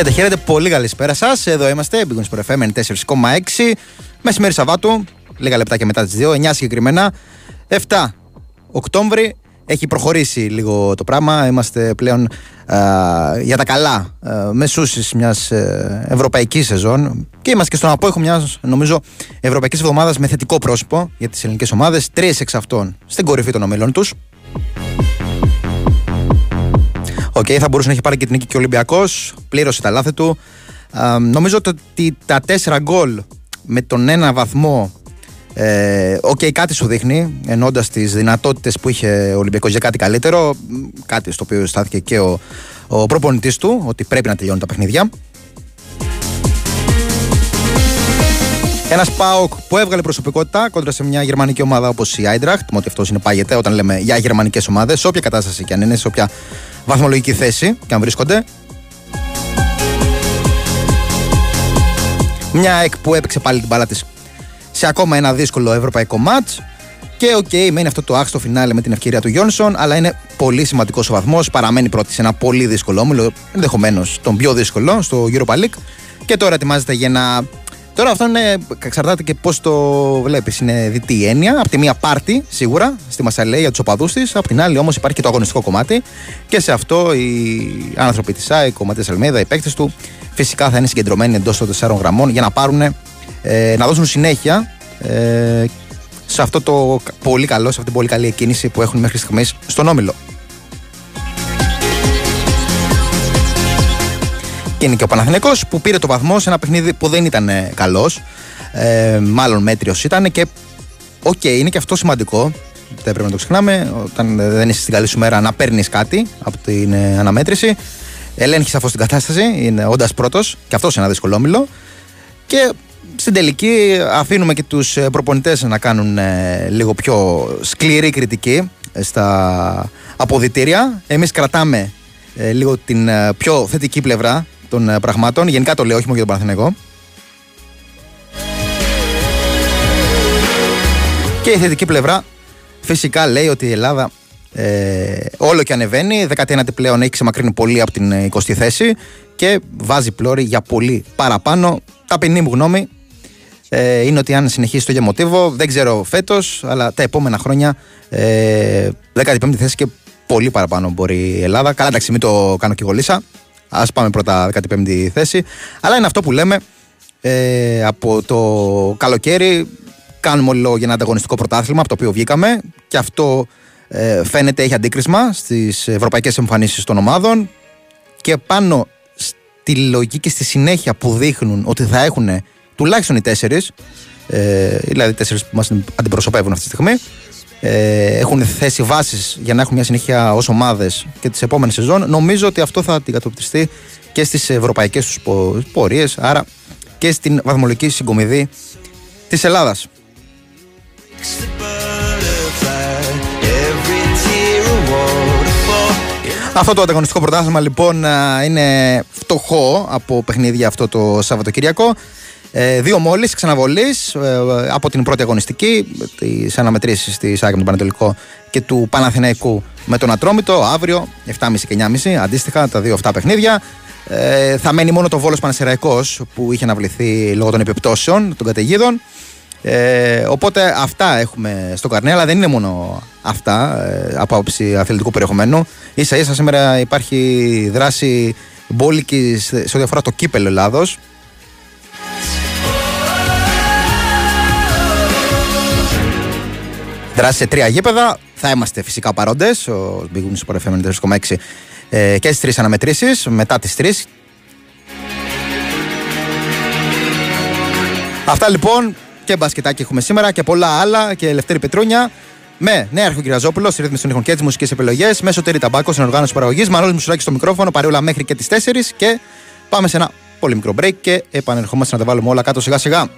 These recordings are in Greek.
Χαίρετε, χαίρετε, πολύ καλησπέρα σας. Εδώ είμαστε, Big Wings FM 4,6. Μεσημέρι Σαββάτου, λίγα λεπτάκια μετά τις 2, 9 συγκεκριμένα. 7 Οκτώβρη, έχει προχωρήσει λίγο το πράγμα. Είμαστε πλέον για τα καλά α, μεσούσεις μιας ε, ευρωπαϊκής σεζόν και είμαστε και στον απόϊχο μιας νομίζω ευρωπαϊκής εβδομάδας με θετικό πρόσωπο για τις ελληνικές ομάδες. Τρεις εξ αυτών στην κορυφή των ομίλων τους. OK, okay, θα μπορούσε να έχει πάρει και την νίκη και ο Ολυμπιακός. Πλήρωσε τα λάθη του. νομίζω ότι τα τέσσερα γκολ με τον ένα βαθμό. Ε, OK, okay, κάτι σου δείχνει, εννοώντας τις δυνατότητες που είχε ο Ολυμπιακός για κάτι καλύτερο. Κάτι στο οποίο στάθηκε και ο, ο προπονητής του, ότι πρέπει να τελειώνουν τα παιχνίδια. Ένας ΠΑΟΚ που έβγαλε προσωπικότητα κόντρα σε μια γερμανική ομάδα όπως η Άιντραχτ. Ό,τι αυτό συνεπάγεται όταν λέμε για γερμανικές ομάδες, σε όποια κατάσταση και αν είναι, σε όποια βαθμολογική θέση και αν βρίσκονται. Μια ΑΕΚ που έπαιξε πάλι την μπάλα της σε ακόμα ένα δύσκολο ευρωπαϊκό ματς. Και OK, okay, μένει αυτό το άξιο στο φινάλε με την ευκαιρία του Γιόνσον, αλλά είναι πολύ σημαντικός ο βαθμός. Παραμένει πρώτη σε ένα πολύ δύσκολο όμιλο, ενδεχομένως τον πιο δύσκολο στο Europa League. Και τώρα ετοιμάζεται για ένα Τώρα αυτό είναι, εξαρτάται και πώς το βλέπεις. Είναι διττή έννοια. Απ' τη μία πάρτι σίγουρα στη Μασαλέ για τους οπαδούς της. Απ' την άλλη όμως υπάρχει και το αγωνιστικό κομμάτι. Και σε αυτό οι άνθρωποι της ΑΕΚ, ο Ματίας Αλμέιδα, οι παίκτες του, φυσικά θα είναι συγκεντρωμένοι εντός των τεσσάρων γραμμών για να πάρουν, ε, να δώσουν συνέχεια ε, σε αυτό το πολύ καλό, σε αυτή την πολύ καλή εκκίνηση που έχουν μέχρι στιγμής στον Όμιλο. Και είναι και ο Παναθηναϊκός που πήρε το βαθμό σε ένα παιχνίδι που δεν ήταν καλός. Ε, μάλλον μέτριος ήταν και OK, okay, είναι και αυτό σημαντικό. Δεν πρέπει να το ξεχνάμε. Όταν δεν είσαι στην καλή σου μέρα να παίρνεις κάτι από την ε, αναμέτρηση. Ελέγχεις σαφώς την κατάσταση, είναι όντας πρώτος και αυτός είναι ένα δύσκολο όμιλο. Και στην τελική αφήνουμε και τους ε, προπονητές να κάνουν ε, λίγο πιο σκληρή κριτική στα αποδητήρια. Εμείς κρατάμε λίγο την πιο θετική πλευρά των ε, πραγμάτων. Γενικά το λέω, όχι μόνο για τον Παναθηναϊκό. Και η θετική πλευρά φυσικά λέει ότι η Ελλάδα ε, όλο και ανεβαίνει. 19η πλέον έχει ξεμακρύνει πολύ από την 20η θέση και βάζει πλώρη για πολύ παραπάνω. Ταπεινή μου γνώμη ε, είναι ότι αν συνεχίσει το ίδιο μοτίβο, δεν ξέρω φέτος, αλλά τα επόμενα χρόνια ε, 15η θέση και πολύ παραπάνω μπορεί η Ελλάδα. Καλά, εντάξει, μην το κάνω και γολίσα. Α πάμε πρώτα 15η θέση. Αλλά είναι αυτό που λέμε ε, από το καλοκαίρι. Κάνουμε όλο για ένα ανταγωνιστικό πρωτάθλημα από το οποίο βγήκαμε και αυτό ε, φαίνεται έχει αντίκρισμα στις ευρωπαϊκές εμφανίσεις των ομάδων και πάνω στη λογική και στη συνέχεια που δείχνουν ότι θα έχουν τουλάχιστον οι τέσσερις, ε, δηλαδή οι τέσσερις που μας αντιπροσωπεύουν αυτή τη στιγμή, ε, έχουν θέσει βάσεις για να έχουν μια συνέχεια ως ομάδες και τις επόμενες σεζόν, νομίζω ότι αυτό θα αντικατοπτριστεί και στις ευρωπαϊκές τους πορείες, άρα και στην βαθμολογική συγκομιδή της Ελλάδας. Αυτό το ανταγωνιστικό πρωτάθλημα λοιπόν είναι φτωχό από παιχνίδια αυτό το Σαββατοκυριακό. Ε, δύο μόλις ξαναβολής ε, από την πρώτη αγωνιστική τη αναμετρήσεις της ΑΕΚ με τον Πανατολικό και του Παναθηναϊκού με τον Ατρόμητο αύριο 7.30 και 9.30 αντίστοιχα τα δύο αυτά παιχνίδια. Ε, θα μένει μόνο το Βόλος Πανεσαιραϊκό που είχε αναβληθεί λόγω των επιπτώσεων των καταιγίδων. Ε, οπότε αυτά έχουμε στο καρνέ, αλλά δεν είναι μόνο αυτά ε, από άποψη αθλητικού περιεχομένου. σα ίσα σήμερα υπάρχει δράση μπόλικη σε ό,τι αφορά το κύπελο Ελλάδος. Δράσει σε τρία γήπεδα. Θα είμαστε φυσικά παρόντες. Ο Big Wings Sport FM 4,6 ε, και στις τρεις αναμετρήσεις. Μετά τις τρεις. Αυτά λοιπόν και μπασκετάκι έχουμε σήμερα και πολλά άλλα και ελευθερή πετρούνια. Με νέα αρχοκυριαζόπουλο, στη ρύθμιση των ήχων και τις μουσικές επιλογές. Μέσω τέρι ταμπάκο στην οργάνωση παραγωγής. Μανώλη Μουσουράκη στο μικρόφωνο, παρεούλα μέχρι και τις 4. Και πάμε σε ένα πολύ μικρό break και επανερχόμαστε να τα βάλουμε όλα κάτω σιγά σιγά.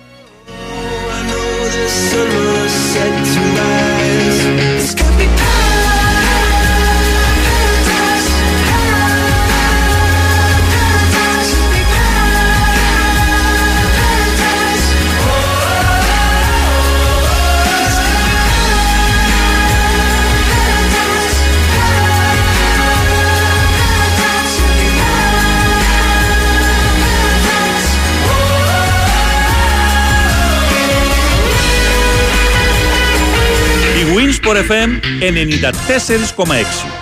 Sport FM 94,6.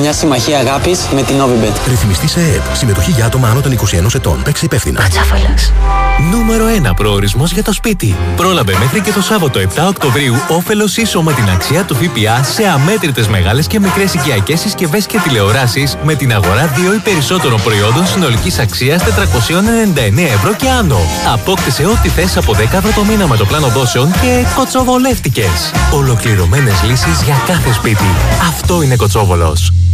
μια συμμαχία αγάπης με την Novibet. Ρυθμιστή σε ΕΕΠ. Συμμετοχή για άτομα άνω των 21 ετών. Παίξει υπεύθυνα. Νούμερο 1 προορισμός για το σπίτι. Πρόλαβε μέχρι και το Σάββατο 7 Οκτωβρίου όφελος ίσωμα την αξία του ΦΠΑ σε αμέτρητες μεγάλες και μικρές οικιακές συσκευές και τηλεοράσεις με την αγορά 2 ή περισσότερων προϊόντων συνολικής αξίας 499 ευρώ και άνω. Απόκτησε ό,τι θες από 10 ευρώ το μήνα με το πλάνο δόσεων και κοτσοβολεύτηκες. Ολοκληρωμένες λύσεις για κάθε σπίτι. Αυτό είναι Κοτσόβολος.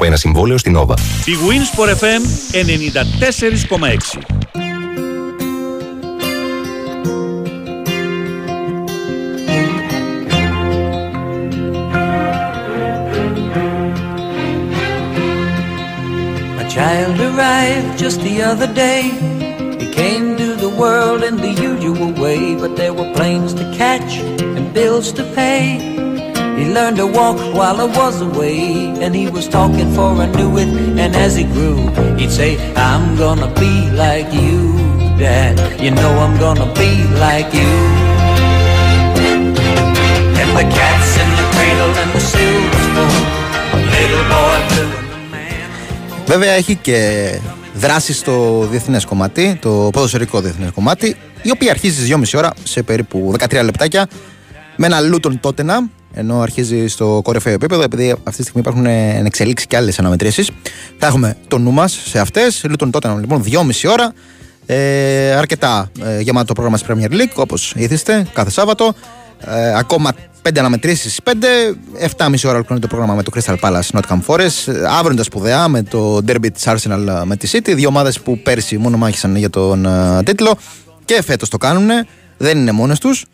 από ένα συμβόλαιο συμβόλαιο στην Nova. Η Winsport FM 94,6 child arrived just the other day. He came to the world in the usual way, but there were planes to catch and bills to pay. He learned to walk while I was away, and he was talking for I knew it. And as he grew, he'd say, I'm gonna be like you, Dad. You know I'm gonna be like you. And the cat's in the cradle and the silver spoon, little boy blue. Βέβαια έχει και δράση στο διεθνέ κομμάτι, το ποδοσφαιρικό διεθνέ κομμάτι, η οποία αρχίζει στι 2.30 ώρα σε περίπου 13 λεπτάκια με ένα Λούτον Τότενα, ενώ αρχίζει στο κορυφαίο επίπεδο, επειδή αυτή τη στιγμή υπάρχουν εξελίξει και άλλες αναμετρήσεις. Θα έχουμε το νου μας σε αυτές. Λούτον Τότενα, λοιπόν, 2,5 ώρα. Ε, αρκετά ε, γεμάτο το πρόγραμμα της Premier League, όπως ήθιστε, κάθε Σάββατο. Ε, ακόμα 5 αναμετρήσεις 5. 7,5 ώρα ολοκληρώνει το πρόγραμμα με το Crystal Palace Nottingham Forest. Αύριο είναι τα σπουδαία με το Derby της Arsenal με τη City. Δύο ομάδες που πέρσι μόνο μάχησαν για τον uh, τίτλο και φέτος το κάνουν. Δεν είναι μόνες τους.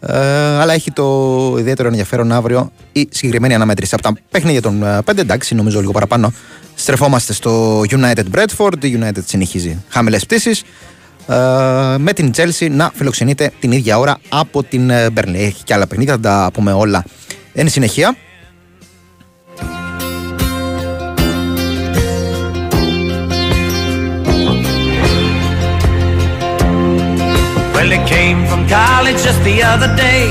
Ε, αλλά έχει το ιδιαίτερο ενδιαφέρον αύριο η συγκεκριμένη αναμέτρηση. Από τα παιχνίδια των 5, εντάξει, νομίζω λίγο παραπάνω. Στρεφόμαστε στο United Bradford. Η United συνεχίζει χαμηλές πτήσεις. Ε, με την Chelsea να φιλοξενείται την ίδια ώρα από την Burnley. Έχει και άλλα παιχνίδια, θα τα πούμε όλα εν συνεχεία. Came from college just the other day.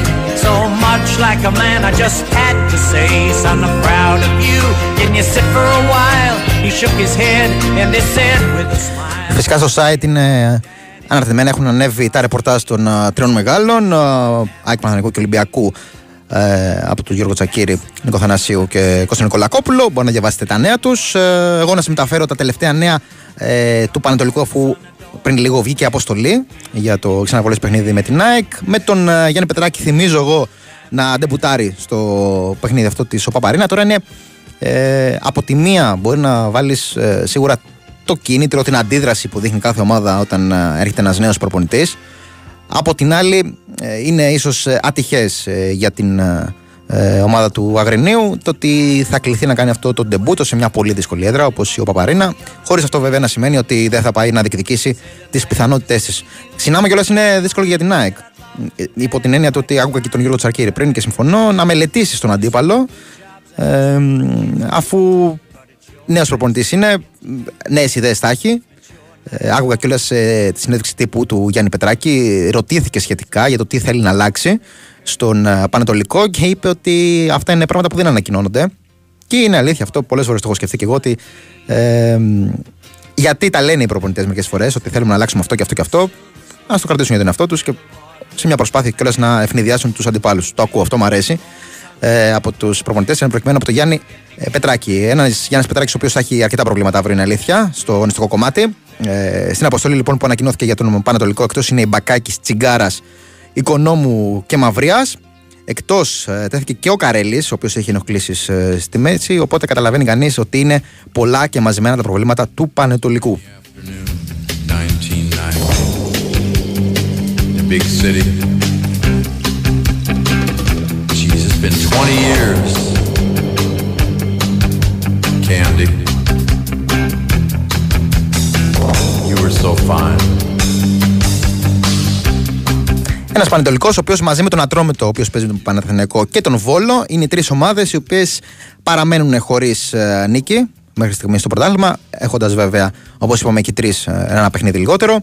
So much like a man, I just had to say, Son, I'm proud of you. Can you sit for a while? He shook his head and he said with a smile. Φυσικά στο site είναι αναρτημένα, έχουν ανέβει τα ρεπορτάζ των uh, τριών μεγάλων, uh, ΑΕΚ Παναθηνικού και Ολυμπιακού, ε, από τον Γιώργο Τσακύρη, Νίκο Θανασίου και Κώστα Νικολακόπουλο. Μπορεί να διαβάσετε τα νέα τους. Ε, εγώ να σας μεταφέρω τα τελευταία νέα ε, του Πανατολικού, αφού πριν λίγο βγήκε αποστολή για το ξαναβολές παιχνίδι με την ΑΕΚ. Με τον uh, Γιάννη Πετράκη, θυμίζω εγώ, να ντεμπουτάρει στο παιχνίδι αυτό της Οπαπαρίνα. Τώρα είναι ε, από τη μία μπορεί να βάλεις ε, σίγουρα το κίνητρο, την αντίδραση που δείχνει κάθε ομάδα όταν ε, έρχεται ένας νέος προπονητής. Από την άλλη, είναι ίσως ατυχές για την ε, ομάδα του Αγρινίου το ότι θα κληθεί να κάνει αυτό το ντεμπούτο σε μια πολύ δύσκολη έδρα όπως η Παπαρίνα. Χωρίς αυτό βέβαια να σημαίνει ότι δεν θα πάει να διεκδικήσει τις πιθανότητές της. Συνάμα κιόλας είναι δύσκολο για την ΑΕΚ. Υπό την έννοια του ότι άκουγα και τον Γιώργο Τσαρκύρη πριν και συμφωνώ να μελετήσει τον αντίπαλο ε, αφού νέος προπονητής είναι, νέες ιδέες θα έχει. Ε, άκουγα κιόλας ε, τη συνέντευξη τύπου του Γιάννη Πετράκη, ρωτήθηκε σχετικά για το τι θέλει να αλλάξει στον ε, Πανατολικό και είπε ότι αυτά είναι πράγματα που δεν ανακοινώνονται. Και είναι αλήθεια αυτό, πολλές φορές το έχω σκεφτεί και εγώ ότι. Ε, γιατί τα λένε οι προπονητές μερικές φορές, ότι θέλουμε να αλλάξουμε αυτό και αυτό και αυτό. Α το κρατήσουν για τον εαυτό τους και σε μια προσπάθεια κιόλας να ευνηδιάσουν τους αντιπάλους. Το ακούω, αυτό μου αρέσει. ε, από τους προπονητές, είναι προκειμένου από τον Γιάννη ε, Πετράκη. Ένας Γιάννης Πετράκης, ο οποίος θα έχει αρκετά προβλήματα αύριο, είναι αλήθεια, στο αγωνιστικό κομμάτι. Ε, στην αποστολή λοιπόν που ανακοινώθηκε για τον Πανατολικό, εκτός είναι η Μπακάκης, Τσιγκάρας, Οικονόμου και Μαυριάς. Εκτός ε, τέθηκε και ο Καρέλης, ο οποίος έχει ενοχλήσεις ε, στη μέση. Οπότε καταλαβαίνει κανείς ότι είναι πολλά και μαζεμένα τα προβλήματα του Πανετολικού. big city. Jeez, it's been 20 years. Candy. So fine. Ένας Πανετολικός, ο οποίος μαζί με τον Ατρόμητο, ο οποίος παίζει τον Παναθηναϊκό και τον Βόλο, είναι οι τρεις ομάδες οι οποίες παραμένουν χωρίς ε, νίκη μέχρι στιγμής στο πρωτάθλημα, έχοντας βέβαια, όπως είπαμε και οι τρεις, ε, ένα παιχνίδι λιγότερο.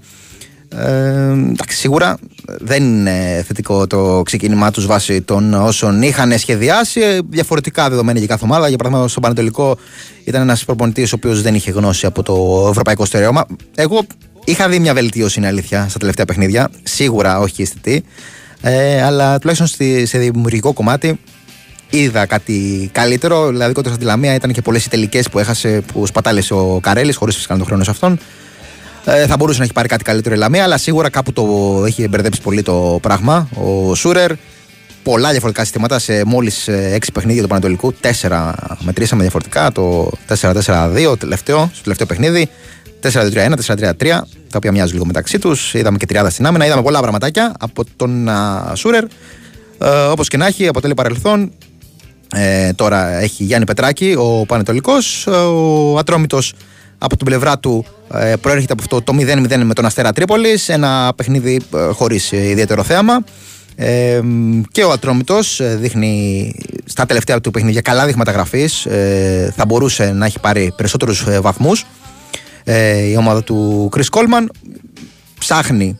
Ε, εντάξει, σίγουρα δεν είναι θετικό το ξεκίνημά τους βάσει των όσων είχαν σχεδιάσει. Ε, διαφορετικά δεδομένα για κάθε ομάδα. Για παράδειγμα, στο Πανετολικό ήταν ένας προπονητής ο οποίος δεν είχε γνώση από το ευρωπαϊκό στερεώμα. Εγώ είχα δει μια βελτίωση, είναι αλήθεια, στα τελευταία παιχνίδια. Σίγουρα όχι αισθητή. Ε, αλλά τουλάχιστον στη, σε δημιουργικό κομμάτι είδα κάτι καλύτερο. Δηλαδή, κοντά στη Λαμία ήταν και πολλές οι τελικές που έχασε, που σπατάλησε ο Καρέλης, χωρίς φυσικά να τον χρόνο σε αυτόν. Ε, θα μπορούσε να έχει πάρει κάτι καλύτερο η Λαμία, αλλά σίγουρα κάπου το έχει μπερδέψει πολύ το πράγμα. Ο Σούρερ, πολλά διαφορετικά συστήματα σε μόλις 6 ε, παιχνίδια του Πανατολικού. 4 μετρήσαμε διαφορετικά. Το 4-4-2 τελευταίο, στο τελευταίο παιχνίδι. 4-3-1, 4-3-3, τα οποία μοιάζουν λίγο μεταξύ τους. Είδαμε και 30 στην άμυνα. Είδαμε πολλά πραγματάκια από τον Σούρερ. Ε, Όπως και να έχει, αποτελεί παρελθόν. Ε, τώρα έχει Γιάννη Πετράκη, ο Πανετολικός. Ο Ατρόμητος από την πλευρά του ε, προέρχεται από αυτό το 0-0 με τον Αστέρα Τρίπολης. Ένα παιχνίδι ε, χωρίς ιδιαίτερο θέαμα. Ε, και ο Ατρόμητος ε, δείχνει στα τελευταία του παιχνίδια καλά δείγματα γραφής. Ε, θα μπορούσε να έχει πάρει περισσότερους ε, βαθμούς. Ε, η ομάδα του Κρι Κόλμαν ψάχνει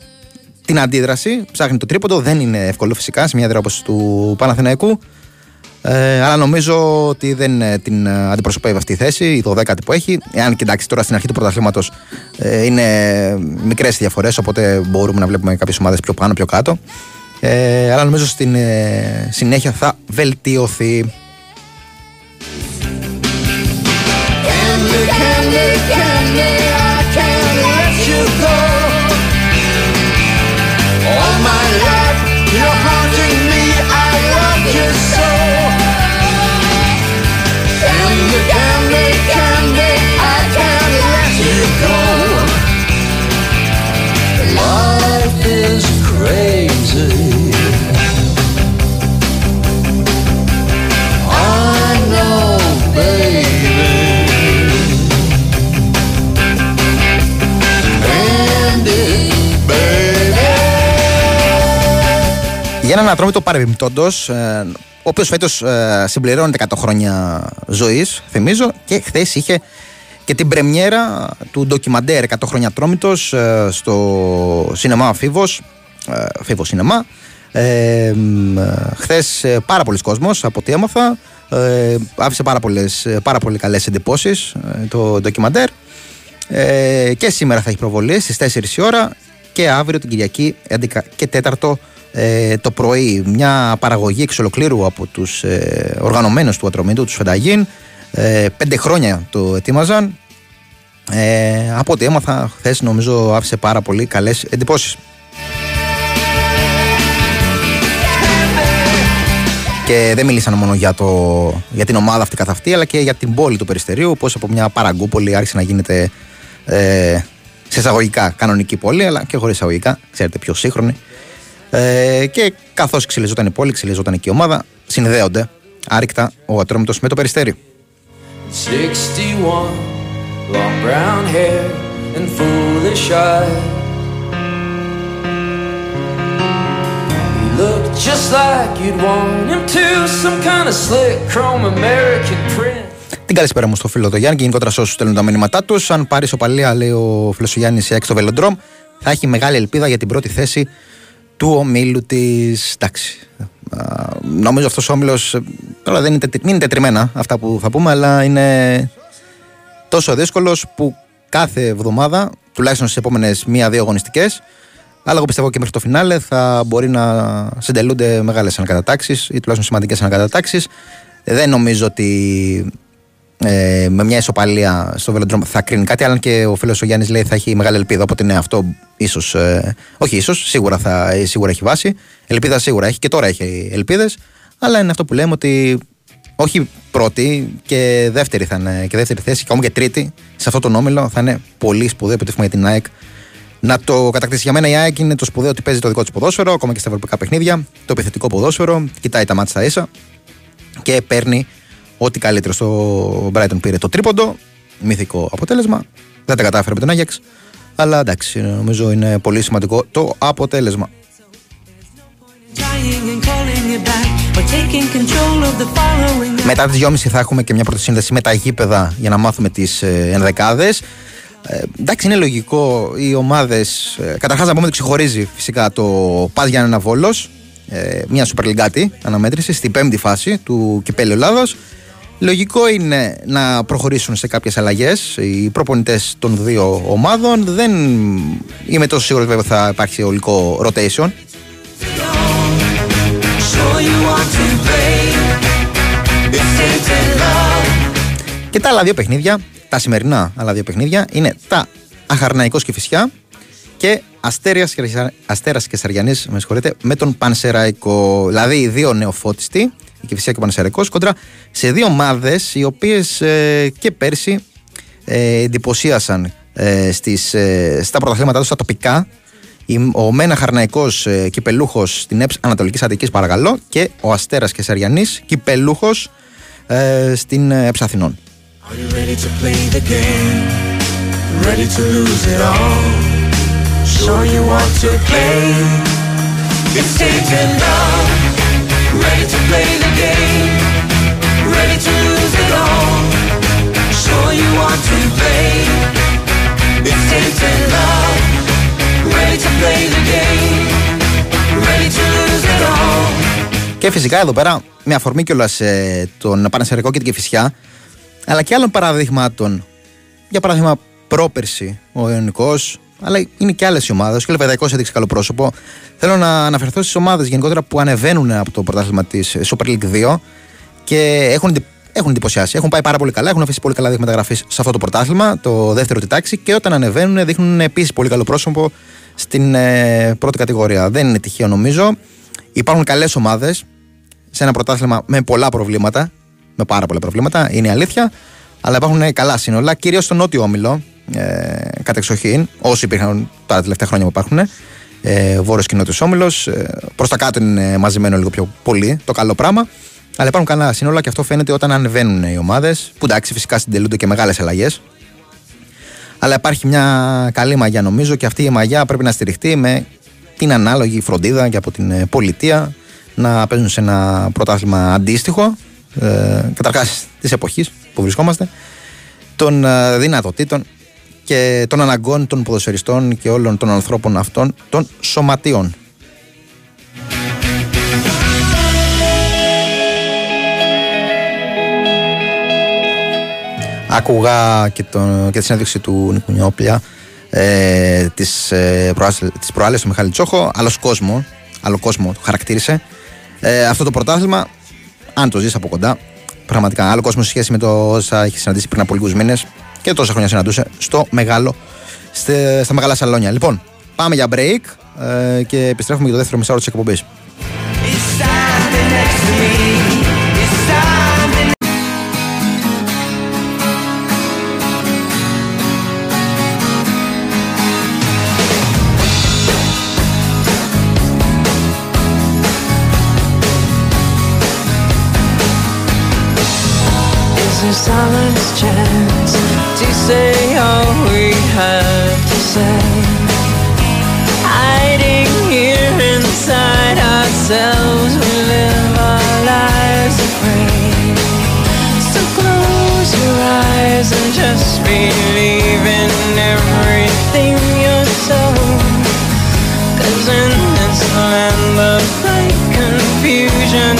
την αντίδραση, ψάχνει το τρίποντο. Δεν είναι εύκολο φυσικά σε μια έδρα όπω του Παναθηναϊκού. Ε, αλλά νομίζω ότι δεν ε, την ε, αντιπροσωπεύει αυτή η θέση, η 12η που έχει. Εάν κοιτάξεις τώρα στην αρχή του πρωταθλήματος ε, είναι μικρές διαφορές, οπότε μπορούμε να βλέπουμε κάποιες ομάδες πιο πάνω, πιο κάτω. Ε, αλλά νομίζω στην ε, συνέχεια θα βελτιωθεί. Για έναν ατρόμητο παρεμπιπτόντω, ε, ο οποίος φέτος ε, συμπληρώνεται 100 χρόνια ζωής, θυμίζω, και χθες είχε και την πρεμιέρα του ντοκιμαντέρ 100 χρόνια ατρόμητο ε, στο σινεμά Φίβος. Φίβος Σινεμά. Ε, Χθες πάρα πολλοί κόσμος από ό,τι έμαθα. Ε, άφησε πάρα, πολλές, πάρα πολύ καλές εντυπώσεις το ντοκιμαντέρ. Ε, και σήμερα θα έχει προβολή στις 4 η ώρα και αύριο την Κυριακή 11 και 4 ε, το πρωί μια παραγωγή εξ ολοκλήρου από τους ε, οργανωμένους του Ατρομήτου, τους Φενταγίν ε, πέντε χρόνια το ετοίμαζαν ε, από ό,τι έμαθα χθες νομίζω άφησε πάρα πολύ καλές εντυπώσεις Και δεν μίλησαν μόνο για, το, για την ομάδα αυτή καθ' αυτή, αλλά και για την πόλη του Περιστερίου. Πώς από μια παραγκούπολη άρχισε να γίνεται ε, σε εισαγωγικά κανονική πόλη, αλλά και χωρίς εισαγωγικά, ξέρετε, πιο σύγχρονη. Ε, και καθώς ξυλιζόταν η πόλη, ξυλιζόταν και η ομάδα, συνδέονται άρρηκτα ο Ατρόμητος με το περιστέρι. 61, long brown hair and foolish eyes. He looked just like you'd want him to, some kind of slick chrome American print. Την καλησπέρα μου στο φίλο του Γιάννη και γενικότερα σε όσους στέλνουν τα μηνύματά τους. Αν πάρει σοπαλία, λέει ο φίλος του Γιάννης, έξω στο βελοντρόμ, θα έχει μεγάλη ελπίδα για την πρώτη θέση του ομίλου της. Εντάξει. Νομίζω αυτός ο όμιλος. Τώρα δεν είναι, είναι τετριμένα αυτά που θα πούμε, αλλά είναι τόσο δύσκολος που κάθε εβδομάδα, τουλάχιστον στις επόμενες μία-δύο αγωνιστικές, Αλλά εγώ πιστεύω και μέχρι το φινάλε θα μπορεί να συντελούνται μεγάλες ανακατατάξεις ή τουλάχιστον σημαντικές ανακατατάξεις. Δεν νομίζω ότι ε, με μια ισοπαλία στο Βελοντρόμ θα κρίνει κάτι. Αλλά και ο φίλος ο Γιάννης λέει θα έχει μεγάλη ελπίδα. Οπότε ναι, αυτό ίσως. Ε, όχι ίσως, σίγουρα, θα, σίγουρα έχει βάση. Ελπίδα σίγουρα έχει και τώρα έχει ελπίδες. Αλλά είναι αυτό που λέμε ότι όχι πρώτη και δεύτερη θα είναι και δεύτερη θέση, και ακόμα και τρίτη σε αυτό τον όμιλο θα είναι πολύ σπουδαίο επιτεύγμα για την ΑΕΚ. Να το κατακτήσει για μένα η ΑΕΚ είναι το σπουδαίο ότι παίζει το δικό της ποδόσφαιρο, ακόμα και στα ευρωπαϊκά παιχνίδια, το επιθετικό ποδόσφαιρο, κοιτάει τα μάτια στα ίσα και παίρνει ό,τι καλύτερο. Στο Brighton πήρε το τρίποντο, μυθικό αποτέλεσμα. Δεν τα κατάφερε με τον Άγιαξ, αλλά εντάξει, νομίζω είναι πολύ σημαντικό το αποτέλεσμα. Μετά τις 2.30 θα έχουμε και μια πρώτη σύνδεση με τα γήπεδα για να μάθουμε τις ε, ενδεκάδες. Ε, εντάξει, είναι λογικό οι ομάδες. Ε, Καταρχάς, να πούμε ότι ξεχωρίζει φυσικά το Πα Γιάννενα Βόλος, ε, μια Super League αναμέτρηση στην πέμπτη φάση του κυπέλου Ελλάδος. Λογικό είναι να προχωρήσουν σε κάποιες αλλαγές οι προπονητές των δύο ομάδων. Δεν είμαι τόσο σίγουρος ότι θα υπάρξει ολικό rotation. Και τα άλλα δύο παιχνίδια, τα σημερινά άλλα δύο παιχνίδια, είναι τα Αχαρναϊκός και Φυσιά και Αστέρας και, Αστέρας και Σαριανής, με συγχωρείτε, με τον Πανσεραϊκό. Δηλαδή οι δύο νεοφώτιστοι, η Κηφισιά και ο Πανσεραϊκός, κοντρα σε δύο ομάδες οι οποίες ε, και πέρσι ε, εντυπωσίασαν ε, στις, ε, στα πρωταθλήματά τους, στα τοπικά, ο Μένα Χαρναϊκός ε, κυπελούχος στην ΕΠΣ Ανατολικής Αττικής, παρακαλώ, και ο Αστέρας Κεσαριανής κυπελούχος ε, στην ΕΠΣ Αθηνών. Και φυσικά εδώ πέρα, με αφορμή κιόλας ε, τον Πανεσαιρικό και την Κεφισιά, αλλά και άλλων παραδειγμάτων. Για παράδειγμα, πρόπερση ο Ιωνικός, αλλά είναι και άλλες ομάδες. Και ο Λεβεδαϊκό έδειξε καλό πρόσωπο. Θέλω να αναφερθώ στις ομάδες γενικότερα που ανεβαίνουν από το πρωτάθλημα της Super League 2 και έχουν, έχουν εντυπωσιάσει. Έχουν πάει πάρα πολύ καλά, έχουν αφήσει πολύ καλά δείγματα γραφής σε αυτό το πρωτάθλημα, το δεύτερο τη τάξη και όταν ανεβαίνουν δείχνουν επίσης πολύ καλό πρόσωπο στην ε, πρώτη κατηγορία. Δεν είναι τυχαίο νομίζω. Υπάρχουν καλές ομάδες σε ένα πρωτάθλημα με πολλά προβλήματα. Με πάρα πολλά προβλήματα, είναι η αλήθεια. Αλλά υπάρχουν καλά σύνολα, κυρίως στο νότιο όμιλο, ε, κατεξοχήν, όσοι υπήρχαν τα τελευταία χρόνια που υπάρχουν. Ε, Βόρειος και νότιος όμιλος. Ε, Προς τα κάτω είναι μαζεμένο λίγο πιο πολύ το καλό πράγμα. Αλλά υπάρχουν καλά σύνολα και αυτό φαίνεται όταν ανεβαίνουν οι ομάδες. Που εντάξει, φυσικά συντελούνται και μεγάλες αλλαγές. Αλλά υπάρχει μια καλή μαγιά νομίζω και αυτή η μαγιά πρέπει να στηριχτεί με την ανάλογη φροντίδα και από την ε, πολιτεία να παίζουν σε ένα πρωτάθλημα αντίστοιχο ε, καταρχάς της εποχής που βρισκόμαστε, των ε, δυνατοτήτων και των αναγκών των ποδοσφαιριστών και όλων των ανθρώπων αυτών των σωματείων. Άκουγα και, τον, και τη συνέντευξη του Νίκου Νιόπλια ε, τις, ε, τις προάλλες του Μιχάλη Τσόχο. Άλλος κόσμο, άλλο κόσμο το χαρακτήρισε. Ε, αυτό το πρωτάθλημα αν το ζεις από κοντά πραγματικά άλλο κόσμο σε σχέση με το όσα έχει συναντήσει πριν από λίγους μήνες και τόσα χρόνια συναντούσε στο μεγάλο στε, στα μεγάλα σαλόνια. Λοιπόν πάμε για break ε, και επιστρέφουμε για το δεύτερο μισάωρο της εκπομπής. Silence chance Hiding here inside ourselves, we live our lives afraid. So close your eyes and just believe in everything you're. Cause in this land of confusion,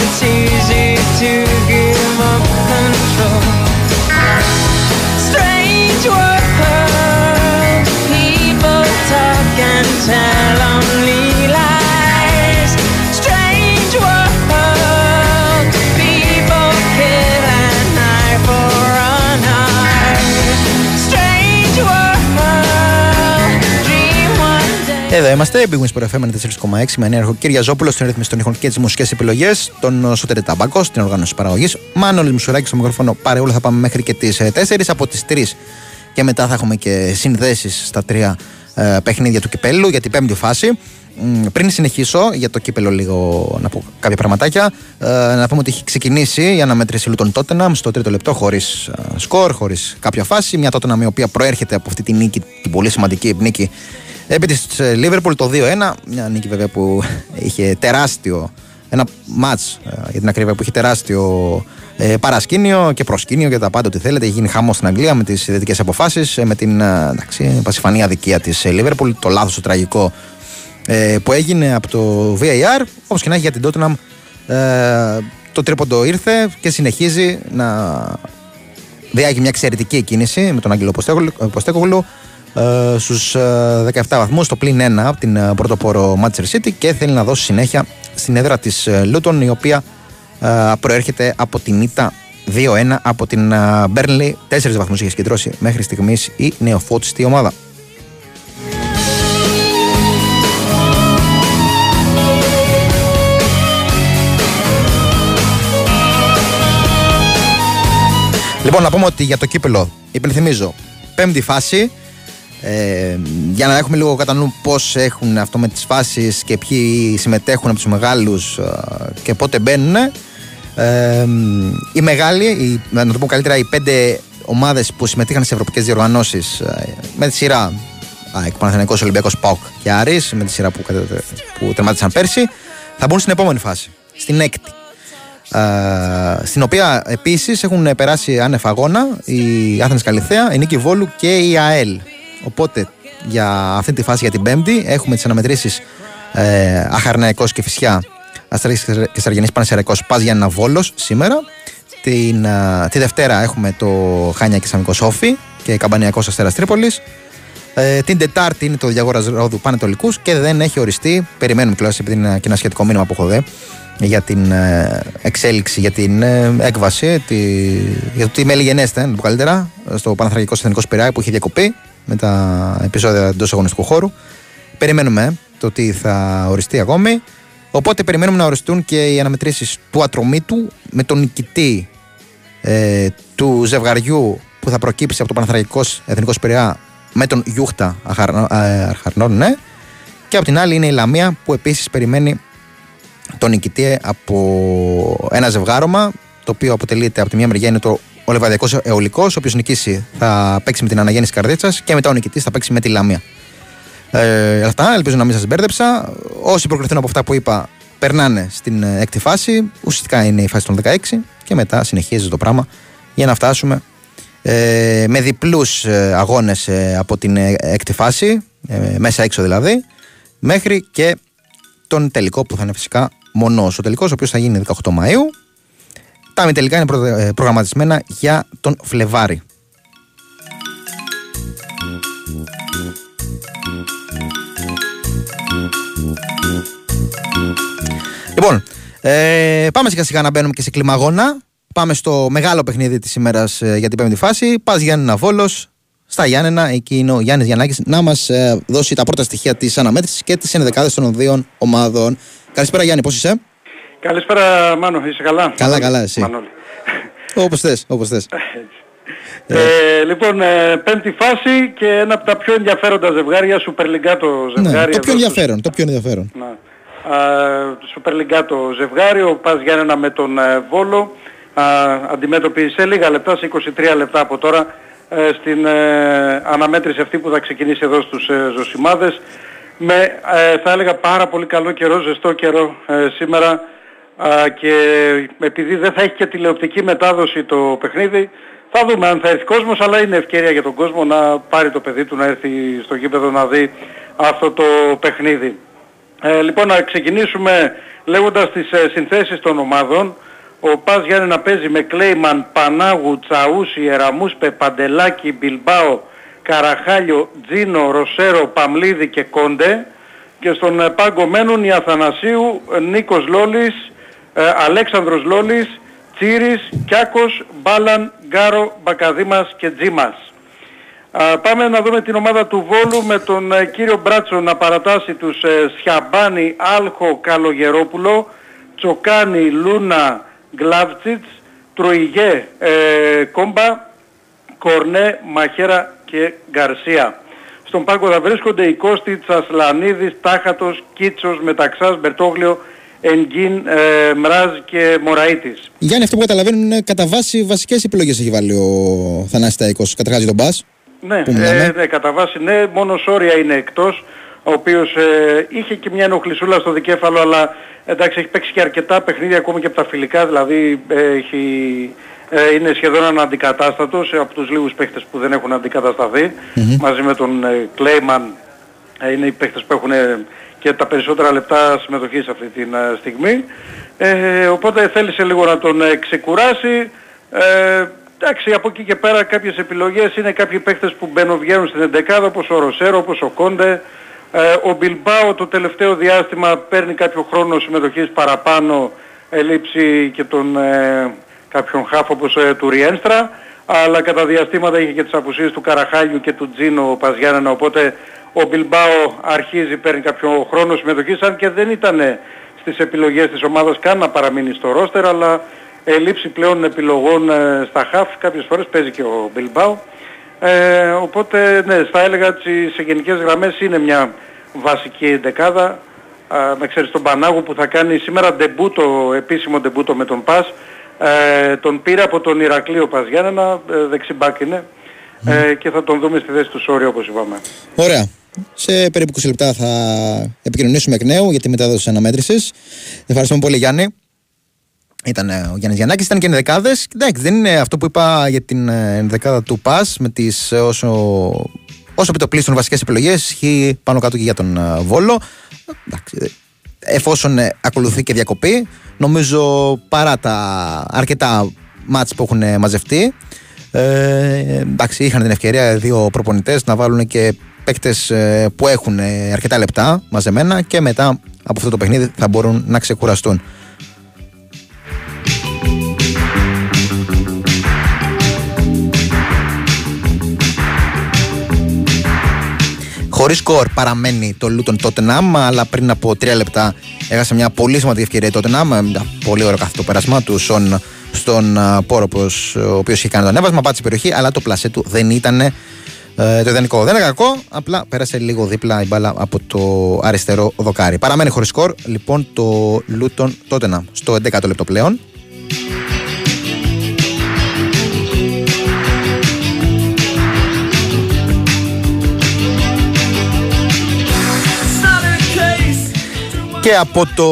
Εδώ είμαστε, Big Wings FM 4,6 με ενέργο Κυριαζόπουλο στην ρύθμιση των ήχων και τις μουσικές επιλογές, τον Σωτήρη Ταμπάκο στην οργάνωση παραγωγής. Μάνολης Μουσουράκη στο μικρόφωνο παρεούλα θα πάμε μέχρι και τις 4 από τις 3 και μετά θα έχουμε και συνδέσεις στα τρία ε, παιχνίδια του κυπέλου για την πέμπτη φάση. Μ, Πριν συνεχίσω για το κύπελο λίγο να πω κάποια πραγματάκια ε, να πούμε ότι έχει ξεκινήσει η αναμέτρηση Λούτων Τότεναμ στο τρίτο λεπτό χωρίς ε, σκορ, χωρίς κάποια φάση μια Τότεναμ η οποία προέρχεται από αυτή τη νίκη την πολύ σημαντική νίκη επί της Λίβερπουλ το 2-1 μια νίκη βέβαια που είχε τεράστιο ένα μάτς ε, για την ακρίβεια που είχε τεράστιο ε, παρασκήνιο και προσκήνιο και τα πάντα ό,τι θέλετε. Έχει γίνει χαμός στην Αγγλία με τις ιδρυτικές αποφάσεις, με την ε, εντάξει, πασιφανή αδικία της Λίβερπουλ, το λάθος το τραγικό ε, που έγινε από το VAR. Όπως και να έχει για την Tottenham, ε, το τρίποντο ήρθε και συνεχίζει να διάγει μια εξαιρετική κίνηση με τον Άγγελο Ποστέκογλου- Ποστέκογλου ε, στους ε, 17 βαθμούς το πλήν 1 από την ε, πρωτοπόρο Manchester City και θέλει να δώσει συνέχεια στην έδρα της ε, Luton η οποία ε, προέρχεται από την ήττα 2-1 από την ε, Burnley 4 βαθμούς είχε συγκεντρώσει μέχρι στιγμής η νεοφώτιστη ομάδα Λοιπόν, να πούμε ότι για το κύπελο, υπενθυμίζω, πέμπτη φάση. Ε, για να έχουμε λίγο κατά νου πώς έχουν αυτό με τις φάσεις και ποιοι συμμετέχουν από τους μεγάλους και πότε μπαίνουν. Ε, οι μεγάλοι, οι, να το πω καλύτερα, οι πέντε ομάδες που συμμετείχαν σε ευρωπαϊκές διοργανώσεις με τη σειρά ΑΕΚ, Παναθηναϊκός, Ολυμπιακός, ΠΑΟΚ και Άρης με τη σειρά που, κατα- που τερμάτισαν πέρσι θα μπουν στην επόμενη φάση, στην έκτη. Ε, στην οποία επίσης έχουν περάσει άνευ αγώνα η Άθενες Καλυθέα, η Νίκη Βόλου και η ΑΕΛ. Οπότε για αυτή τη φάση για την Πέμπτη έχουμε τις αναμετρήσεις ε, Αχαρναϊκός και Φυσιά, Αστραγής και Σαργενής Πανεσαιραϊκός Πας Γιάννα Βόλος σήμερα. Την, ε, τη Δευτέρα έχουμε το Χάνια και Σαμικός Σόφι και Καμπανιακός Αστέρας Τρίπολης. Ε, την Τετάρτη είναι το Διαγόρας Ρόδου Πανετολικούς και δεν έχει οριστεί. Περιμένουμε τουλάχιστον επειδή είναι και ένα σχετικό μήνυμα που έχω δε για την ε, εξέλιξη, για την ε, έκβαση, τη, για το τι μέλη γενέστε, να το πω καλύτερα, στο Παναθραγικό Εθνικό Σπυράκι που είχε διακοπεί με τα επεισόδια εντός αγωνιστικού χώρου. Περιμένουμε το τι θα οριστεί ακόμη. Οπότε περιμένουμε να οριστούν και οι αναμετρήσεις του ατρωμίτου με τον νικητή ε, του ζευγαριού που θα προκύψει από το Παναθραγικό Εθνικός Σπυριά με τον Γιούχτα Αχαρνό- ε, Αρχαρνών, ναι. Και από την άλλη είναι η Λαμία που επίσης περιμένει τον νικητή από ένα ζευγάρωμα το οποίο αποτελείται από τη μια μεριά είναι το ο Λεβαδιακός Αιωλικός ο οποίος νικήσει θα παίξει με την Αναγέννηση Καρδίτσας και μετά ο νικητής θα παίξει με τη Λαμία. Ε, αυτά, ελπίζω να μην σας μπέρδεψα. Όσοι προκριθούν από αυτά που είπα περνάνε στην ε, έκτη φάση. Ουσιαστικά είναι η φάση των 16 και μετά συνεχίζει το πράγμα για να φτάσουμε ε, με διπλούς ε, αγώνες ε, από την ε, έκτη φάση, ε, μέσα έξω δηλαδή, μέχρι και τον τελικό που θα είναι φυσικά μονός. Ο τελικός ο οποίος θα γίνει 18 Μαΐου. Τα μη τελικά είναι προ- ε, προγραμματισμένα για τον Φλεβάρι. Λοιπόν, ε, πάμε σιγά σιγά να μπαίνουμε και σε κλιμαγόνα. Πάμε στο μεγάλο παιχνίδι της ημέρας για την πέμπτη φάση. Πας Γιάννενα Βόλος, στα Γιάννενα. Εκεί είναι ο Γιάννης Γιαννάκης να μας δώσει τα πρώτα στοιχεία της αναμέτρησης και τις ενδεκάδες των δύο ομάδων. Καλησπέρα Γιάννη, πώς είσαι; Καλησπέρα Μάνο, είσαι καλά; Καλά, καλά, εσύ. Μανώλη. Όπως θες, όπως θες. Ε, λοιπόν, ε, πέμπτη φάση και ένα από τα πιο ενδιαφέροντα ζευγάρια, Super League το Ναι, ζευγάρι. το εδώ πιο ενδιαφέρον. Το πιο ενδιαφέρον. Να. Α, το Super League το ζευγάρι, ο Πας Γιάννενα με τον ε, Βόλο, α, αντιμέτωποι σε λίγα λεπτά, σε 23 λεπτά από τώρα, ε, στην ε, αναμέτρηση αυτή που θα ξεκινήσει εδώ στους ε, Ζωσιμάδες, με ε, θα έλεγα πάρα πολύ καλό καιρό, ζεστό καιρό ε, σήμερα α, και επειδή δεν θα έχει και τηλεοπτική μετάδοση το παιχνίδι, θα δούμε αν θα έρθει κόσμος, αλλά είναι ευκαιρία για τον κόσμο να πάρει το παιδί του να έρθει στο γήπεδο να δει αυτό το παιχνίδι. Ε, λοιπόν, να ξεκινήσουμε λέγοντας τις ε, συνθέσεις των ομάδων. Ο Πας Γιάννη να παίζει με Κλέιμαν, Πανάγου, Τσαούσι, Εραμούσπε, Παντελάκη, Μπιλμπάο, Καραχάλιο, Τζίνο, Ροσέρο, Παμλίδη και Κόντε. Και στον ε, πάγκο μένουν η Αθανασίου, ε, Νίκος Λόλης, ε, Αλέξανδρος Λόλης, Τσίρης, Κιάκος, Μπάλαν, Γκάρο, Μπακαδήμας και Τζίμας. Α, πάμε να δούμε την ομάδα του Βόλου με τον ε, κύριο Μπράτσο να παρατάσει τους ε, Σιαμπάνη, Άλχο, Καλογερόπουλο, Τσοκάνη, Λούνα, Γκλάβτσιτς, Τροϊγέ, ε, Κόμπα, Κορνέ, Μαχέρα και Γκαρσία. Στον πάγκο θα βρίσκονται οι Κώστη, Τσασλανίδης, Τάχατος, Κίτσος, Μεταξάς, Μπερτόγλιο, Ενγκίν, ε, Μράζ και Μωραΐτης. Γιάννη, αυτό που καταλαβαίνουν είναι κατά βάση βασικές επιλογές έχει βάλει ο Θανάσης Ταϊκός. Καταρχάς για τον Μπάς. Ναι, που μιλάμε. ε, ναι, κατά βάση ναι, μόνο Σόρια είναι εκτός, ο οποίος ε, είχε και μια ενοχλησούλα στο δικέφαλο, αλλά εντάξει έχει παίξει και αρκετά παιχνίδια ακόμη και από τα φιλικά, δηλαδή ε, έχει, ε, είναι σχεδόν αναντικατάστατος ε, από τους λίγους παίχτες που δεν έχουν αντικατασταθεί, μαζί με τον ε, Κλέιμαν ε, είναι οι παίχτες που έχουν ε, και τα περισσότερα λεπτά συμμετοχής σε αυτή τη ε, στιγμή. Ε, οπότε θέλησε λίγο να τον ε, ξεκουράσει. Ε, εντάξει, από εκεί και πέρα κάποιες επιλογές είναι κάποιοι παίχτες που μπαίνουν βγαίνουν στην εντεκάδα όπως ο Ροσέρο, όπως ο Κόντε. Ε, ο Μπιλμπάο το τελευταίο διάστημα παίρνει κάποιο χρόνο συμμετοχής παραπάνω ελήψη και τον ε, κάποιον χάφ όπως ε, του Ριένστρα αλλά κατά διαστήματα είχε και τις απουσίες του Καραχάλιου και του Τζίνο Παζιάννενα οπότε ο Μπιλμπάο αρχίζει, παίρνει κάποιο χρόνο συμμετοχής αν και δεν ήταν στις επιλογές της ομάδας καν να παραμείνει στο ρόστερ αλλά ελήψη πλέον επιλογών ε, στα χαφ. Κάποιες φορές παίζει και ο Μπιλμπάο. Ε, οπότε ναι, θα έλεγα ότι σε γενικές γραμμές είναι μια βασική δεκάδα. Α, με ξέρεις τον Πανάγου που θα κάνει σήμερα ντεμπούτο, επίσημο ντεμπούτο με τον Πας. Ε, τον πήρε από τον Ηρακλείο Πας Γιάννενα, ε, δεξιμπάκ είναι. Ε, και θα τον δούμε στη θέση του Σόρια όπως είπαμε. Ωραία. Σε περίπου 20 λεπτά θα επικοινωνήσουμε εκ νέου για τη μετάδοση της αναμέτρησης. Ευχαριστούμε πολύ Γιάννη. Ήταν ε, ο Γιάννης Γιαννάκης, ήταν και ενδεκάδες. Εντάξει, δεν είναι αυτό που είπα για την ε, ενδεκάδα του ΠΑΣ με τις όσο, όσο επιτοπλίστων βασικές επιλογές. Ισχύει πάνω κάτω και για τον ε, Βόλο. Εντάξει, εφόσον ε, ακολουθεί και διακοπή, νομίζω παρά τα αρκετά μάτς που έχουν μαζευτεί, ε, εντάξει, είχαν την ευκαιρία οι δύο προπονητές να βάλουν και παίκτες ε, που έχουν ε, αρκετά λεπτά μαζεμένα και μετά από αυτό το παιχνίδι θα μπορούν να ξεκουραστούν. Χωρίς σκορ παραμένει το Λούτον Τότεναμ, αλλά πριν από τρία λεπτά έχασε μια πολύ σημαντική ευκαιρία η Τότεναμ. Πολύ ωραίο καθ' το πέρασμα του Σον στον Πόροπο, ο οποίος είχε κάνει το ανέβασμα, πάτησε περιοχή, αλλά το πλασέ του δεν ήταν ε, το ιδανικό. Δεν είναι κακό, απλά πέρασε λίγο δίπλα η μπάλα από το αριστερό δοκάρι. Παραμένει χωρίς σκορ, λοιπόν, το Λούτον Τότεναμ στο 11ο λεπτό πλέον. Και από το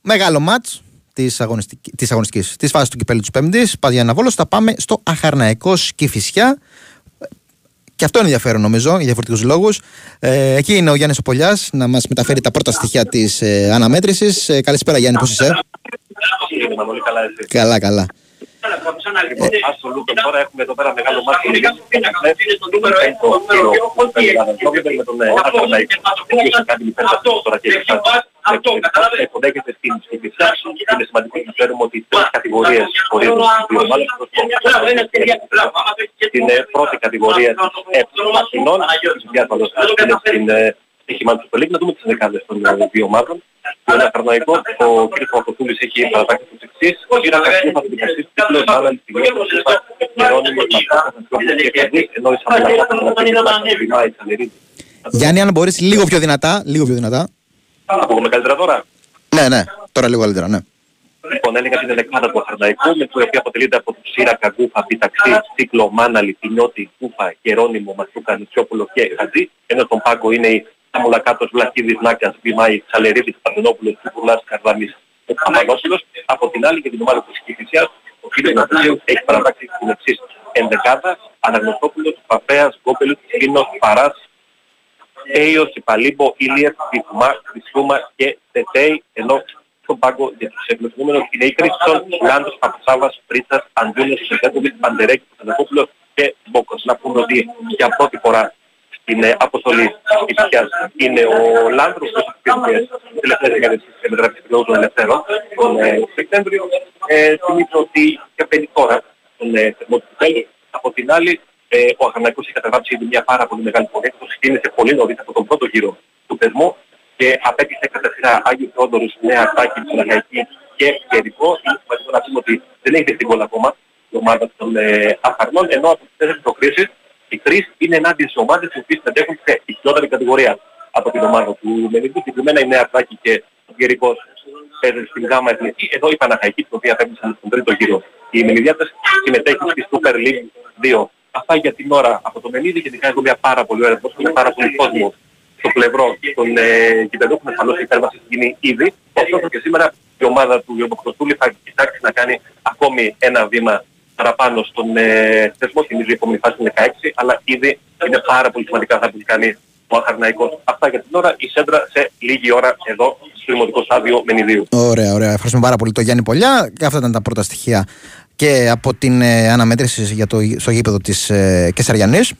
μεγάλο μάτς της, αγωνιστική, της αγωνιστικής, της φάσης του κυπέλου της Πέμπτης, Παδιάννα Βόλος, θα πάμε στο Αχαρναϊκός Σκυφισιά. Και αυτό είναι ενδιαφέρον νομίζω για διαφορετικούς λόγους. Ε, εκεί είναι ο Γιάννης Οπολιάς να μας μεταφέρει τα πρώτα στοιχεία της ε, αναμέτρησης. Ε, καλησπέρα Γιάννη, πώς είσαι; Καλά, καλά. Λοιπόν, άστο Λούτον τώρα έχουμε εδώ πέρα μεγάλο μάτι. με τον Ατραναϊκό. Έχει κάνει υπέρβαση τώρα και υποδέχεται στην Σκυπησιά. Είναι σημαντικό να ξέρουμε ότι τρεις κατηγορίες χωρίζουν στις δύο ομάδες. Στην πρώτη κατηγορία της Αθηνών, της διάσφαλος είναι στην στοιχημά του Super League, να δούμε τις δεκάδες των δύο ομάδων. Με ένα καρνοϊκό, ο κ. Παπακουτούλης έχει παρατάξει τους εξής. Ο κ. Κασίου θα δικαστεί στην τίτλο επάνω στη στιγμή του Γερόνιμο και κερδίσει, ενώ η Σαμελακά θα την Γιάννη, αν μπορείς λίγο πιο δυνατά, λίγο πιο δυνατά. Ακούγομαι καλύτερα τώρα. Ναι, ναι, τώρα λίγο καλύτερα, ναι. Λοιπόν, έλεγα την δεκάδα του Αχαρναϊκού, με την οποία αποτελείται από του Σύρα Καγκούφα, Πιταξί, Τσίκλο, Μάναλη, Πινιώτη, Κούφα, Γερόνιμο, Μασούκα, Νιτσιόπουλο και Χατζή. Ενώ στον πάγκο είναι η Σαμουλακάτος, Βλαχίδης, Νάκας, Βημάη, Σαλερίδης, Παρθενόπουλος, Κουκουρλάς, Καρδάμις, ο Παπαδόπουλος. Από την άλλη και την ομάδα της Κηφισιάς, ο κ. Νατζίου έχει παρατάξει την εξής ενδεκάδα, Αναγνωστόπουλος, Παπέας, Γκόπελος, Κίνος, Παράς, Έιος, Υπαλίμπο, Ήλιας, Βυθουμά, Χρυσούμα και Τετέι, ενώ στον πάγκο για τους εκλογούμενους είναι η Κρίστον, Λάντος, Παπασάβας, Πρίτσας, Αντζούνιος, Σεκέντοβιτ, Παντερέκη, Παντακόπουλος και Μπόκος. Να πούμε ότι για πρώτη φορά στην ε, αποστολή της Ισχυάς είναι ο Λάνδρος που έχει τις τελευταίες δεκαετίες της μεταγραφής του των ελευθέρων τον ε, Σεπτέμβριο. Ε, θυμίζω ότι και παίρνει τώρα τον ε, θερμό του Κυπέλου. Από την άλλη Ε, ο Αγραναϊκός είχε καταγράψει ήδη μια πάρα πολύ μεγάλη πορεία, το ξεκίνησε πολύ νωρίς από τον πρώτο γύρο του θεσμού και απέκτησε κατά σειρά Άγιο Θεόδωρος, Νέα Ατάκη, Παναγιακή και Γερικό. Είναι σημαντικό να πούμε ότι δεν έχει δεχτεί γκολ ακόμα η ομάδα των ε, Αφαρνών, ενώ από τις τέσσερις προκρίσεις οι τρεις είναι ενάντια σε ομάδες οι οποίες συμμετέχουν σε υψηλότερη κατηγορία από την ομάδα του Μενικού. Συγκεκριμένα η Νέα Ατάκη και ο Γερικός παίζουν στην Γάμα Εθνική. Εδώ η Παναχαϊκή, την οποία απέκτησαν στον τρίτο γύρο. Οι Μενιδιάτες συμμετέχουν στη Super League 2. Αυτά για την ώρα από το Μενίδη και την μια πάρα πολύ ωραία με πάρα πολύ κόσμο στο πλευρό των ε, κυπεδούχων ασφαλώς η υπέρβαση γίνει ήδη. Ωστόσο και σήμερα η ομάδα του Ιωμοκτοστούλη θα κοιτάξει να κάνει ακόμη ένα βήμα παραπάνω στον ε, θεσμό. Θυμίζω η επόμενη φάση είναι 16, αλλά ήδη είναι πάρα πολύ σημαντικά θα που κάνει ο Αχαρναϊκός. Αυτά για την ώρα. Η Σέντρα σε λίγη ώρα εδώ στο Δημοτικό Στάδιο Μενιδίου. Ωραία, ωραία. Ευχαριστούμε πάρα πολύ τον Γιάννη Πολιά. Και αυτά ήταν τα πρώτα στοιχεία και από την ε, αναμέτρηση για το, στο γήπεδο της ε, Κεσαριανής.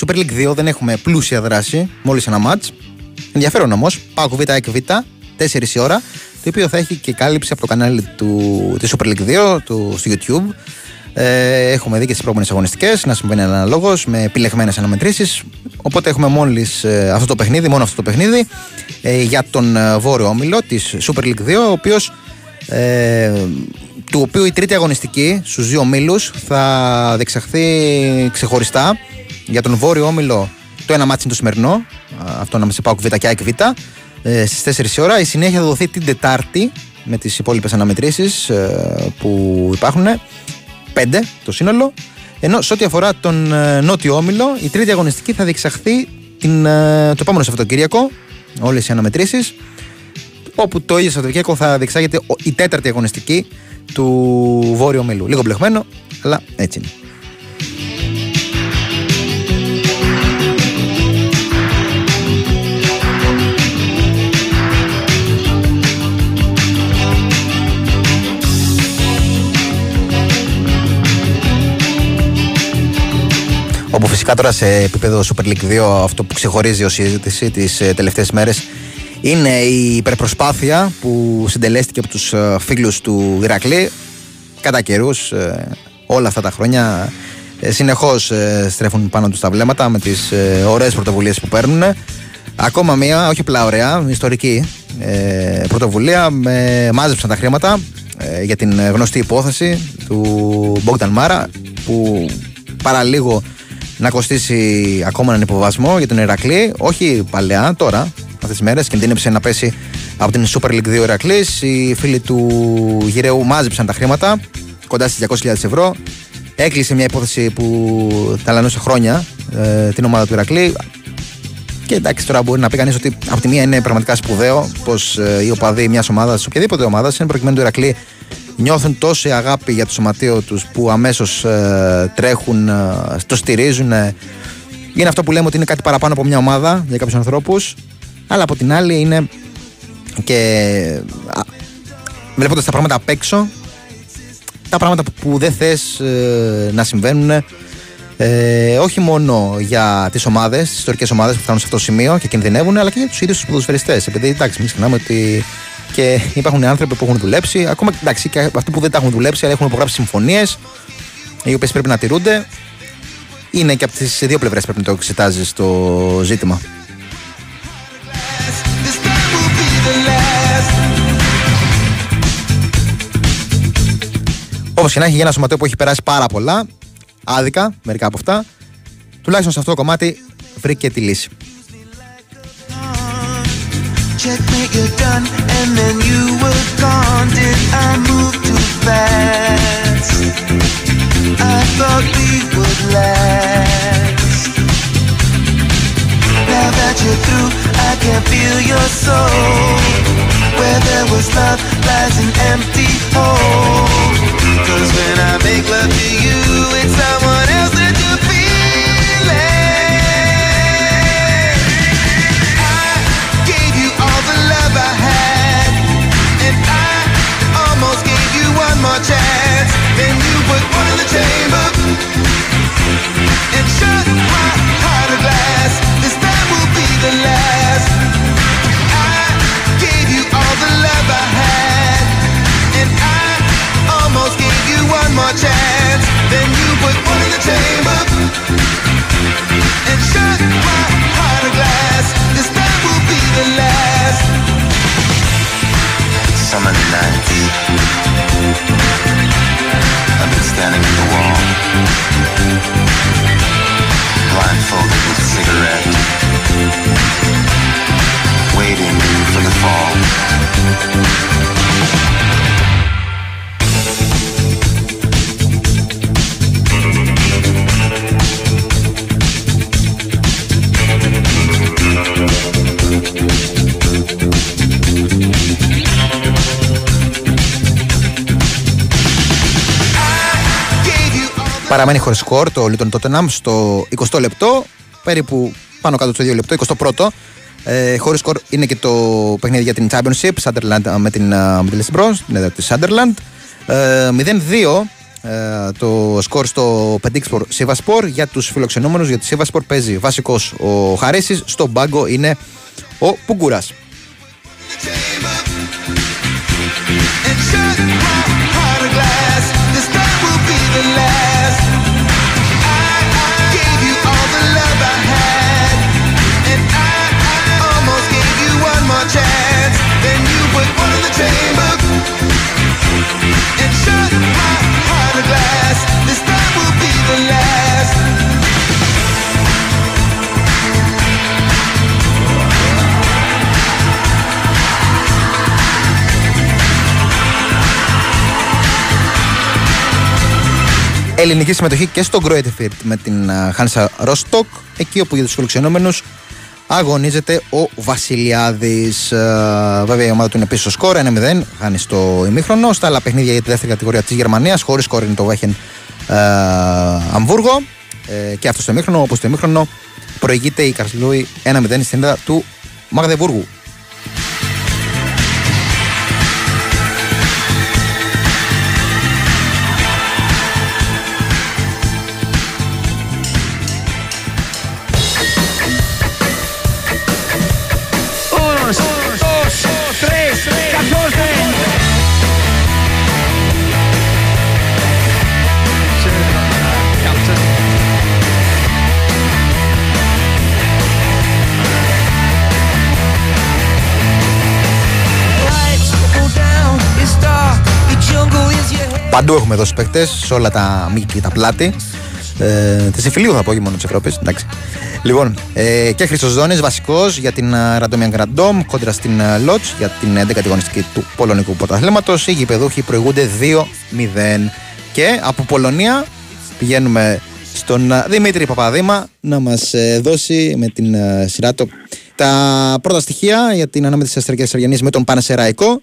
Super League 2 δεν έχουμε πλούσια δράση, μόλις ένα μάτ. Ενδιαφέρον όμως, Πάω Β, ΕΚ Β, 4 η ώρα, το οποίο θα έχει και κάλυψη από το κανάλι του, της Super League 2 του, στο YouTube. Ε, έχουμε δει και τις προηγούμενες αγωνιστικές να συμβαίνει αναλόγως με επιλεγμένες αναμετρήσεις. Οπότε έχουμε μόλις ε, αυτό το παιχνίδι, μόνο αυτό το παιχνίδι ε, για τον ε, βόρειο όμιλο της Super League 2, ο οποίος ε, του οποίου η τρίτη αγωνιστική στους δύο ομίλους θα διεξαχθεί ξεχωριστά για τον Βόρειο Όμιλο το ένα μάτι είναι το σημερινό. Αυτό να με σε πάω Β και ΑΕΚ Β. Ε, Στις 4 η ώρα. Η συνέχεια θα δοθεί την Τετάρτη με τις υπόλοιπες αναμετρήσεις ε, που υπάρχουν. 5 το σύνολο. Ενώ σε ό,τι αφορά τον ε, Νότιο Όμιλο, η τρίτη αγωνιστική θα διεξαχθεί την, ε, το επόμενο Σαββατοκύριακο. Όλες οι αναμετρήσεις. Όπου το ίδιο Σαββατοκύριακο θα διεξάγεται η τέταρτη αγωνιστική του Βόρειου Ομίλου. Λίγο μπλεγμένο, αλλά έτσι είναι. Όπου φυσικά τώρα σε επίπεδο Super League 2 αυτό που ξεχωρίζει ως συζήτηση τις ε, τελευταίες μέρες είναι η υπερπροσπάθεια που συντελέστηκε από τους ε, φίλους του Ηρακλή κατά καιρούς ε, όλα αυτά τα χρόνια. Συνεχώς στρέφουν πάνω τους τα βλέμματα με τις ωραίες πρωτοβουλίες που παίρνουν. Ακόμα μία, όχι απλά ωραία, ιστορική πρωτοβουλία. Με, μάζεψαν τα χρήματα για την γνωστή υπόθεση του Μπόγκταν Μάρα που παραλίγο να κοστίσει ακόμα έναν υποβασμό για τον Ηρακλή. Όχι παλαιά, τώρα, αυτές τις μέρες. Κινδύνεψε να πέσει από την Super League 2 Ηρακλή. Οι φίλοι του Γυραιού μάζεψαν τα χρήματα, κοντά στις 200.000 ευρώ. Έκλεισε μια υπόθεση που ταλανούσε χρόνια ε, την ομάδα του Ηρακλή. Και εντάξει, τώρα μπορεί να πει κανείς ότι από τη μία είναι πραγματικά σπουδαίο πως ε, οι οπαδοί μιας ομάδας, οποιαδήποτε ομάδας, είναι προκειμένου του Ηρακλή, νιώθουν τόση αγάπη για το σωματείο τους που αμέσως ε, τρέχουν, ε, το στηρίζουν. Ε, είναι αυτό που λέμε ότι είναι κάτι παραπάνω από μια ομάδα για κάποιους ανθρώπους. Αλλά από την άλλη είναι και βλέποντας τα πράγματα απ' έξω, τα πράγματα που δεν θες ε, να συμβαίνουν ε, όχι μόνο για τις ομάδες, τις ιστορικές ομάδες που φτάνουν σε αυτό το σημείο και κινδυνεύουν, αλλά και για τους ίδιους τους ποδοσφαιριστές. Επειδή εντάξει, μην ξεχνάμε ότι και υπάρχουν άνθρωποι που έχουν δουλέψει, ακόμα εντάξει, και αυτοί που δεν τα έχουν δουλέψει, αλλά έχουν υπογράψει συμφωνίες, οι οποίες πρέπει να τηρούνται. Είναι και από τις δύο πλευρές πρέπει να το εξετάζεις το ζήτημα. Όπως και να έχει για ένα σωματείο που έχει περάσει πάρα πολλά, άδικα, μερικά από αυτά, τουλάχιστον σε αυτό το κομμάτι βρήκε τη λύση. Checkmate, you're done, and then you were gone. Did I move too fast? I thought we Παραμένει χωρίς σκορ το Λίτον Τότεναμ στο 20 λεπτό, περίπου πάνω κάτω στο 2 λεπτό, 21ο. Ε, χωρίς σκορ είναι και το παιχνίδι για την Championship, Sunderland με την, ε, με την Leicester Bronze, την έδρα της Sunderland. Ε, 0-2 ε, το σκορ στο Πεντίξπορ Σίβασπορ για τους φιλοξενούμενους. Για τη Σίβασπορ παίζει βασικός ο Χαρίσης. Στο μπάγκο είναι ο Πουγκούρας. Ελληνική συμμετοχή και στο Γκροέτεφιρτ με την Χάνσα Ρόστοκ, εκεί όπου για τους φιλοξενούμενους αγωνίζεται ο Βασιλιάδης. Βέβαια η ομάδα του είναι πίσω στο σκορ, 1-0, χάνει στο ημίχρονο. Στα άλλα παιχνίδια για τη δεύτερη κατηγορία της Γερμανίας, χωρίς σκορ είναι το Βέχεν Αμβούργο. Ε, και αυτό στο ημίχρονο, όπω το ημίχρονο, προηγείται η Καρσλούη 1-0 στην έδρα του Μαγδεβούργου. Your head. Παντού έχουμε δώσει παίκτες, σε όλα τα μήκη και τα πλάτη. Ε, της Συμφιλίου θα πω, όχι μόνο της Ευρώπης. Εντάξει. Λοιπόν, ε, και Χρυσό Ζώνης βασικός για την Ραντόμιαν Γκραντόμ κόντρα στην Λότς για την 11η αγωνιστική του Πολωνικού Πρωταθλήματος. Οι γηπεδούχοι προηγούνται 2-0. Και από Πολωνία πηγαίνουμε στον α, Δημήτρη Παπαδήμα να μας δώσει με την α, σειρά του τα πρώτα στοιχεία για την ανάμετρηση τη Αστρική Αργιανής με τον Πανεσαιραϊκό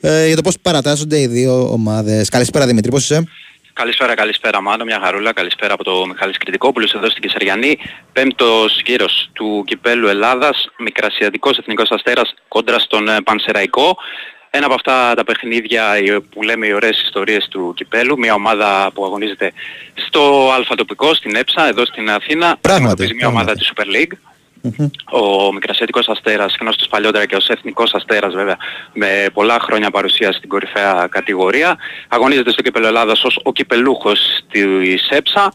ε, για το πώς παρατάσσονται οι δύο ομάδες. Καλησπέρα Δημήτρη, πώς είσαι; Καλησπέρα, καλησπέρα Μάνο, μια χαρούλα, καλησπέρα από το Μιχάλης Κρητικόπουλος εδώ στην Κεσαριανή. Πέμπτος γύρος του Κυπέλου Ελλάδας, Μικρασιατικός Εθνικός Αστέρας κόντρα στον ε, Πανσεραϊκό. Ένα από αυτά τα παιχνίδια ε, που λέμε οι ωραίες ιστορίες του Κυπέλου, μια ομάδα που αγωνίζεται στο αλφα τοπικό, στην ΕΨΑ, εδώ στην Αθήνα. Πράγματι, Μια ομάδα της Super League. Ο Μικρασιατικός Αστέρας, γνώστος παλιότερα και ως Εθνικός Αστέρας βέβαια, με πολλά χρόνια παρουσία στην κορυφαία κατηγορία. Αγωνίζεται στο κύπελο Ελλάδας ως ο κυπελούχος της ΕΠΣΑ.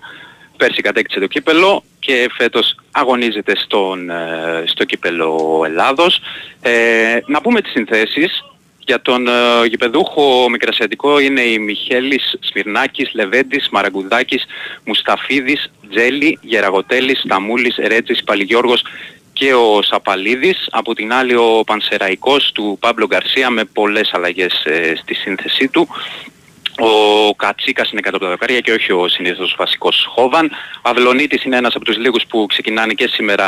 Πέρσι κατέκτησε το κύπελο και φέτος αγωνίζεται στον, ε, στο κύπελο Ελλάδος. Ε, να πούμε τις συνθέσεις. Για τον ε, γηπεδούχο Μικρασιατικό είναι οι Μιχέλης, Σμυρνάκης, Λεβέντης, Μαραγκουδάκης, Μουσταφίδης, Τζέλη, Γεραγοτέλης, Σταμούλης, Ρέτσης, Παλιγιώργος και ο Σαπαλίδης. Από την άλλη ο Πανσεραϊκός του Πάμπλο Γκαρσία με πολλές αλλαγές ε, στη σύνθεσή του. Ο Κατσίκας είναι κάτω από τα δοκάρια και όχι ο συνήθως βασικός Χόβαν. Ο Αυλονίτης είναι ένας από τους λίγους που ξεκινάνε και σήμερα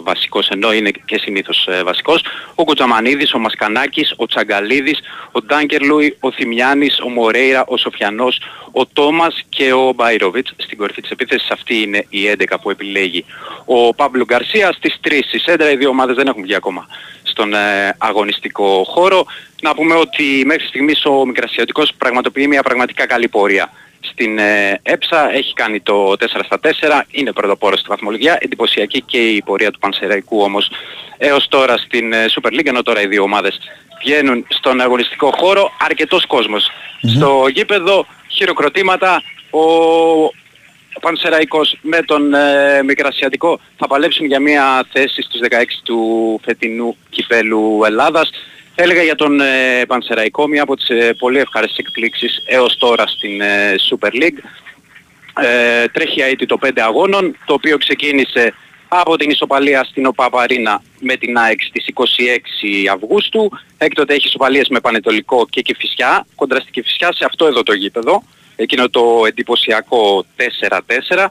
βασικός ενώ είναι και συνήθως ε, βασικός. Ο Κουτζαμανίδης, ο Μασκανάκης, ο Τσαγκαλίδης, ο Ντάγκερλουι, ο Θημιάνης, ο Μορέιρα, ο Σοφιανός, ο Τόμας και ο Μπαϊρόβιτς. Στην κορυφή της επίθεσης αυτή είναι η 11 που επιλέγει ο Παύλο Γκαρσία. Στις 3 η σέντρα οι δύο ομάδες δεν έχουν βγει ακόμα στον ε, αγωνιστικό χώρο. Να πούμε ότι μέχρι στιγμής ο Μικρασιατικός πραγματοποιεί μια πραγματικά καλή πορεία. Στην ε, ΕΠΣΑ έχει κάνει το 4 στα 4, είναι πρωτοπόρος στη βαθμολογία, εντυπωσιακή και η πορεία του Πανσεραϊκού όμως έως τώρα στην ε, Super League, ενώ τώρα οι δύο ομάδες βγαίνουν στον αγωνιστικό χώρο, αρκετός κόσμος. Στο γήπεδο χειροκροτήματα, ο ο Πανσεραϊκός με τον ε, Μικρασιατικό θα παλέψουν για μια θέση στους 16 του φετινού κυπέλου Ελλάδας. Έλεγα για τον ε, Πανσεραϊκό μια από τις ε, πολύ ευχάριστες εκπλήξεις έως τώρα στην ε, Super League. Ε, τρέχει αίτητο το 5 αγώνων, το οποίο ξεκίνησε από την ισοπαλία στην ΟΠΑΠΑΡΗΝΑ με την ΑΕΚ στις 26 Αυγούστου. Έκτοτε έχει ισοπαλίες με Πανετολικό και Κηφισιά, κοντρα στην Κηφισιά σε αυτό εδώ το γήπεδο εκείνο το εντυπωσιακό 4-4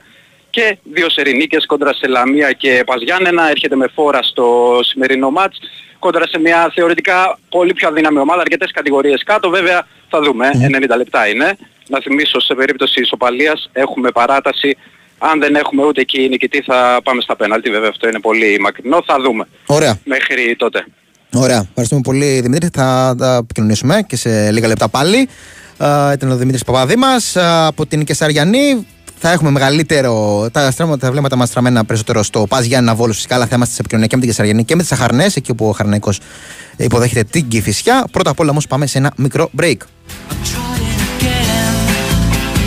και δύο σερινίκες κόντρα σε Λαμία και Παζιάννενα έρχεται με φόρα στο σημερινό μάτς κόντρα σε μια θεωρητικά πολύ πιο αδύναμη ομάδα, αρκετές κατηγορίες κάτω βέβαια θα δούμε, 90 λεπτά είναι. Να θυμίσω σε περίπτωση ισοπαλίας έχουμε παράταση αν δεν έχουμε ούτε εκεί νικητή θα πάμε στα πέναλτι βέβαια αυτό είναι πολύ μακρινό, θα δούμε. Ωραία. Μέχρι τότε. Ωραία. Ευχαριστούμε πολύ Δημήτρη. Θα τα επικοινωνήσουμε και σε λίγα λεπτά πάλι. Α, ήταν ο Δημήτρης Παπαδήμας από την Κεσαριανή. Θα έχουμε μεγαλύτερο. Τα, στρέμματα, τα βλέμματα μας στραμμένα περισσότερο στο Πας Γιάννα Βόλο. Φυσικά, αλλά θα είμαστε σε επικοινωνία και με την Κεσαριανή και με τις Αχαρνές, εκεί όπου ο Χαρναϊκό υποδέχεται την Κυφυσιά. Πρώτα απ' όλα όμως πάμε σε ένα μικρό break.